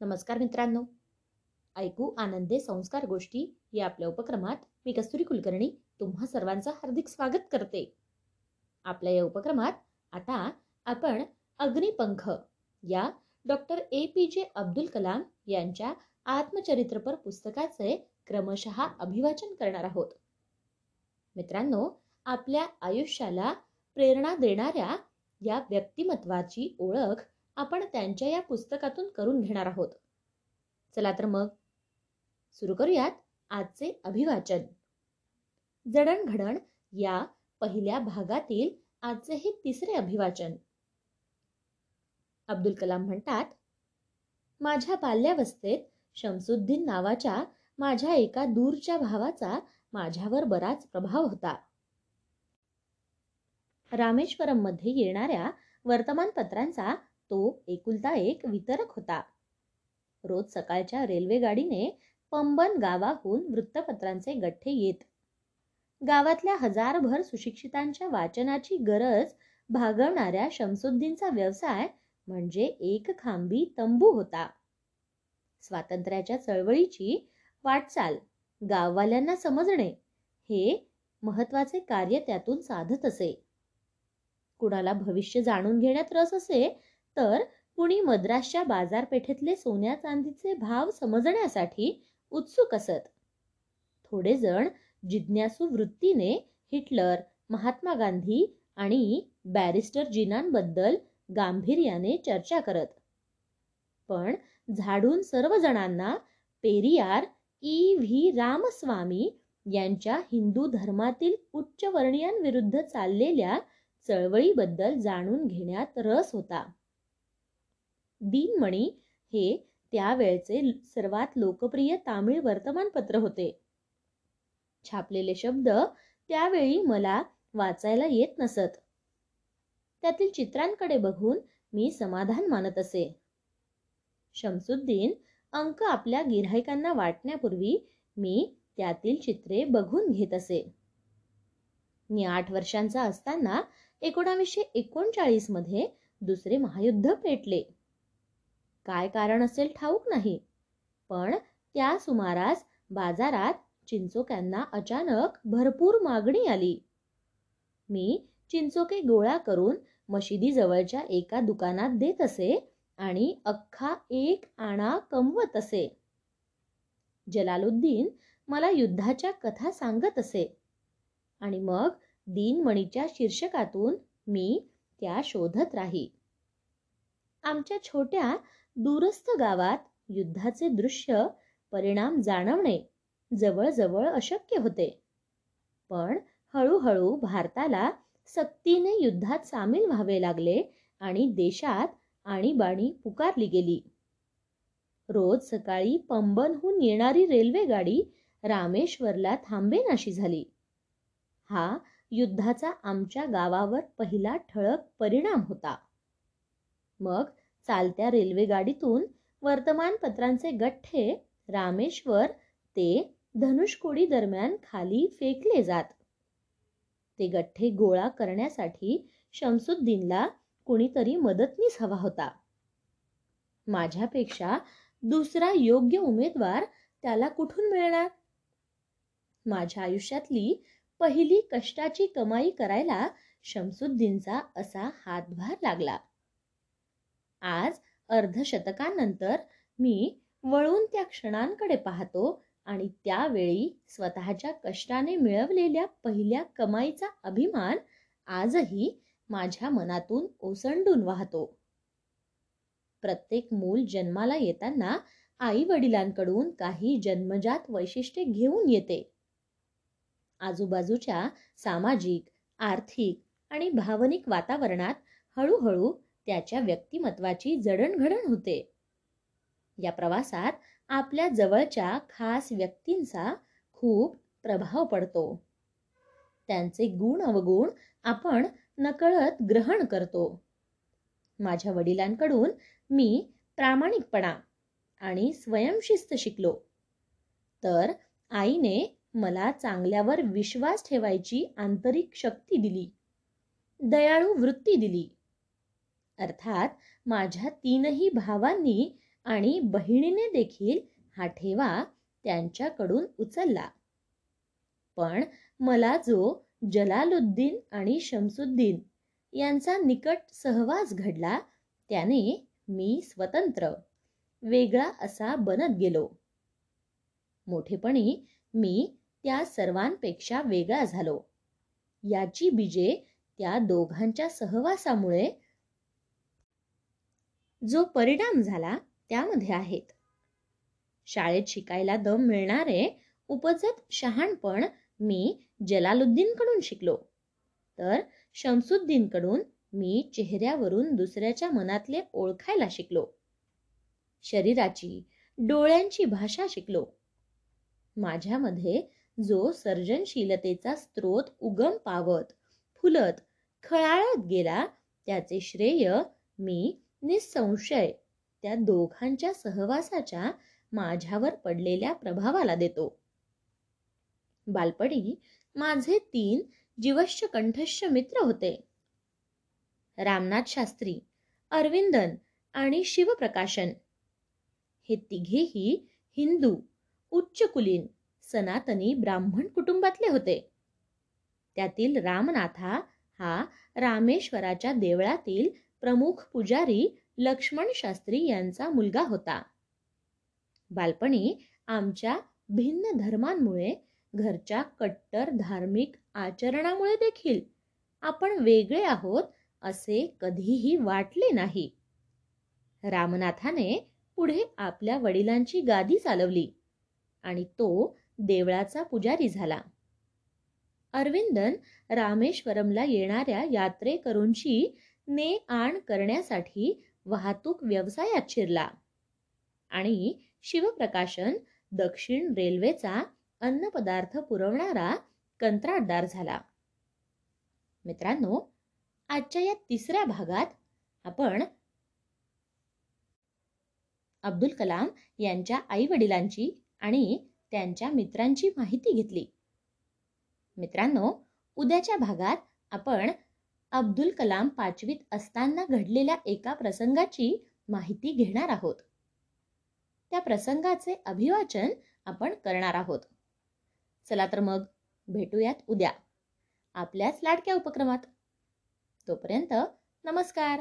नमस्कार मित्रांनो. ऐकू आनंदे संस्कार गोष्टी या आपल्या उपक्रमात मी कस्तुरी कुलकर्णी तुम्हा सर्वांचं हार्दिक स्वागत करते. आपल्या या उपक्रमात आता आपण अग्निपंख या डॉक्टर ए पी जे अब्दुल कलाम यांच्या आत्मचरित्रपर पुस्तकाचे क्रमशः अभिवाचन करणार आहोत. मित्रांनो आपल्या आयुष्याला प्रेरणा देणाऱ्या या व्यक्तिमत्वाची ओळख आपण त्यांच्या या पुस्तकातून करून घेणार आहोत. चला तर मग सुरू करूयात आजचे अभिवाचन. जडणघडण या पहिल्या भागातील आजचे हे तिसरे अभिवाचन. अब्दुल कलाम म्हणतात माझ्या बाल्यावस्थेत शमसुद्दीन नावाच्या माझ्या एका दूरच्या भावाचा माझ्यावर बराच प्रभाव होता. रामेश्वरममध्ये येणाऱ्या वर्तमानपत्रांचा तो एकुलता एक वितरक होता. रोज सकाळच्या रेल्वे गाडीने पंबन गावाहून वृत्तपत्रांचे गठ्ठे येत. गावातल्या हजारभर सुशिक्षितांच्या वाचनाची गरज भागवणाऱ्या शमसुद्दीनचा व्यवसाय म्हणजे एक खांबी तंबू होता. स्वातंत्र्याच्या चळवळीची वाटचाल गाववाल्यांना समजणे हे महत्त्वाचे कार्य त्यातून साधत असे. कुणाला भविष्य जाणून घेण्यात रस असे तर कुणी मद्रासच्या बाजारपेठेतले सोन्या चांदीचे भाव समजण्यासाठी उत्सुक असत. थोडे जण जिज्ञासू वृत्तीने हिटलर महात्मा गांधी आणि बॅरिस्टर जिनांबद्दल गांभीर्याने चर्चा करत. पण झाडून सर्व जणांना पेरियार ई. व्ही. रामस्वामी यांच्या हिंदू धर्मातील उच्चवर्णीयांविरुद्ध चाललेल्या चळवळीबद्दल जाणून घेण्यात रस होता. दिनमणी हे त्यावेळचे सर्वात लोकप्रिय तामिळ वर्तमानपत्र होते. छापलेले शब्द त्यावेळी मला वाचायला येत नसत. त्यातील चित्रांकडे बघून मी समाधान मानत असे. शमसुद्दीन अंक आपल्या गिऱ्हाईकांना वाटण्यापूर्वी मी त्यातील चित्रे बघून घेत असे. मी आठ वर्षांचा असताना एकोणावीसशे एकोणचाळीसमध्ये दुसरे महायुद्ध पेटले. काय कारण असेल ठाऊक नाही. पण त्या सुमारास बाजारात चिंचोक्यांना अचानक भरपूर मागणी आली. मी चिंचोके गोळा करून मशिदीजवळच्या एका दुकानात देत असे आणि अख्खा एक आणा कमवत असे. जलालुद्दीन मला युद्धाच्या कथा सांगत असे. आणि मग दिनमणीच्या शीर्षकातून मी त्या शोधत राही. आमच्या छोट्या दूरस्थ गावात युद्धाचे दृश्य परिणाम जाणवणे जवळजवळ अशक्य होते. पण हळूहळू भारताला सक्तीने युद्धात सामील व्हावे लागले आणि देशात आणीबाणी पुकारली गेली. रोज सकाळी पंबनहून येणारी रेल्वे गाडी रामेश्वरला थांबेनाशी झाली. हा युद्धाचा आमच्या गावावर पहिला ठळक परिणाम होता. मग चालत्या रेल्वेगाडीतून वर्तमानपत्रांचे गठ्ठे रामेश्वर ते धनुषकोडी दरम्यान खाली फेकले जात. ते गठ्ठे गोळा करण्यासाठी शमसुद्दीनला कुणीतरी मदतनीस हवा होता. माझ्यापेक्षा दुसरा योग्य उमेदवार त्याला कुठून मिळणार? माझ्या आयुष्यातली पहिली कष्टाची कमाई करायला शमसुद्दीनचा असा हातभार लागला. आज अर्धशतकानंतर मी वळून त्या क्षणांकडे पाहतो आणि त्यावेळी स्वतःच्या कष्टाने मिळवलेल्या पहिल्या कमाईचा अभिमान आजही माझ्या मनातून ओसंडून वाहतो. प्रत्येक मूल जन्माला येताना आई वडिलांकडून काही जन्मजात वैशिष्ट्ये घेऊन येते. आजूबाजूच्या सामाजिक आर्थिक आणि भावनिक वातावरणात हळूहळू त्याच्या व्यक्तिमत्वाची जडणघडण होते. या प्रवासात आपल्या जवळच्या खास व्यक्तींचा खूप प्रभाव पडतो. त्यांचे गुण अवगुण आपण नकळत ग्रहण करतो. माझ्या वडिलांकडून मी प्रामाणिकपणा आणि स्वयंशिस्त शिकलो. तर आईने मला चांगल्यावर विश्वास ठेवायची आंतरिक शक्ती दिली. दयाळू वृत्ती दिली. अर्थात माझ्या तीनही भावांनी आणि बहिणीने देखील हा ठेवा त्यांच्याकडून उचलला. पण मला जो जलालुद्दीन आणि शमसुद्दीन यांचा निकट सहवास घडला त्याने मी स्वतंत्र वेगळा असा बनत गेलो. मोठेपणी मी त्या सर्वांपेक्षा वेगळा झालो. याची बीजे त्या दोघांच्या सहवासामुळे जो परिणाम झाला त्यामध्ये आहेत. शाळेत शिकायला दम मिळणारे उपजत शहाणपण मी जलालुद्दीनकडून शिकलो. तर शमसुद्दीनकडून मी चेहऱ्यावरून दुसऱ्याच्या मनातले ओळखायला शिकलो. शरीराची डोळ्यांची भाषा शिकलो. माझ्यामध्ये जो सर्जनशीलतेचा स्रोत उगम पावत फुलत खळाळत गेला त्याचे श्रेय मी निसंशय त्या दोघांच्या सहवासाच्या माझ्यावर पडलेल्या प्रभावाला देतो. बालपणी माझे तीन जीवश्च कंठश्च मित्र होते. रामनाथ शास्त्री अरविंदन आणि शिवप्रकाशन. हे तिघेही हिंदू उच्चकुलीन सनातनी ब्राह्मण कुटुंबातले होते. त्यातील रामनाथा हा रामेश्वराच्या देवळातील प्रमुख पुजारी लक्ष्मण शास्त्री यांचा मुलगा होता. बालपणी आमच्या भिन्न धर्मांमुळे घरच्या कट्टर धार्मिक आचरणामुळे देखील आपण वेगळे आहोत असे कधीही वाटले नाही. रामनाथाने पुढे आपल्या वडिलांची गादी चालवली आणि तो देवळाचा पुजारी झाला. अरविंदन रामेश्वरमला येणाऱ्या यात्रेकरूंची ने आण करण्यासाठी वाहतूक व्यवसायात शिरला. आणि शिवप्रकाशन दक्षिण रेल्वेचा अन्नपदार्थ पुरवणारा कंत्राटदार झाला. मित्रांनो आजच्या या तिसऱ्या भागात आपण अब्दुल कलाम यांच्या आई वडिलांची आणि त्यांच्या मित्रांची माहिती घेतली. मित्रांनो उद्याच्या भागात आपण अब्दुल कलाम पाचवीत असताना घडलेल्या एका प्रसंगाची माहिती घेणार आहोत. त्या प्रसंगाचे अभिवाचन आपण करणार आहोत. चला तर मग भेटूयात उद्या. आपल्याच लाडक्या उपक्रमात. तोपर्यंत नमस्कार.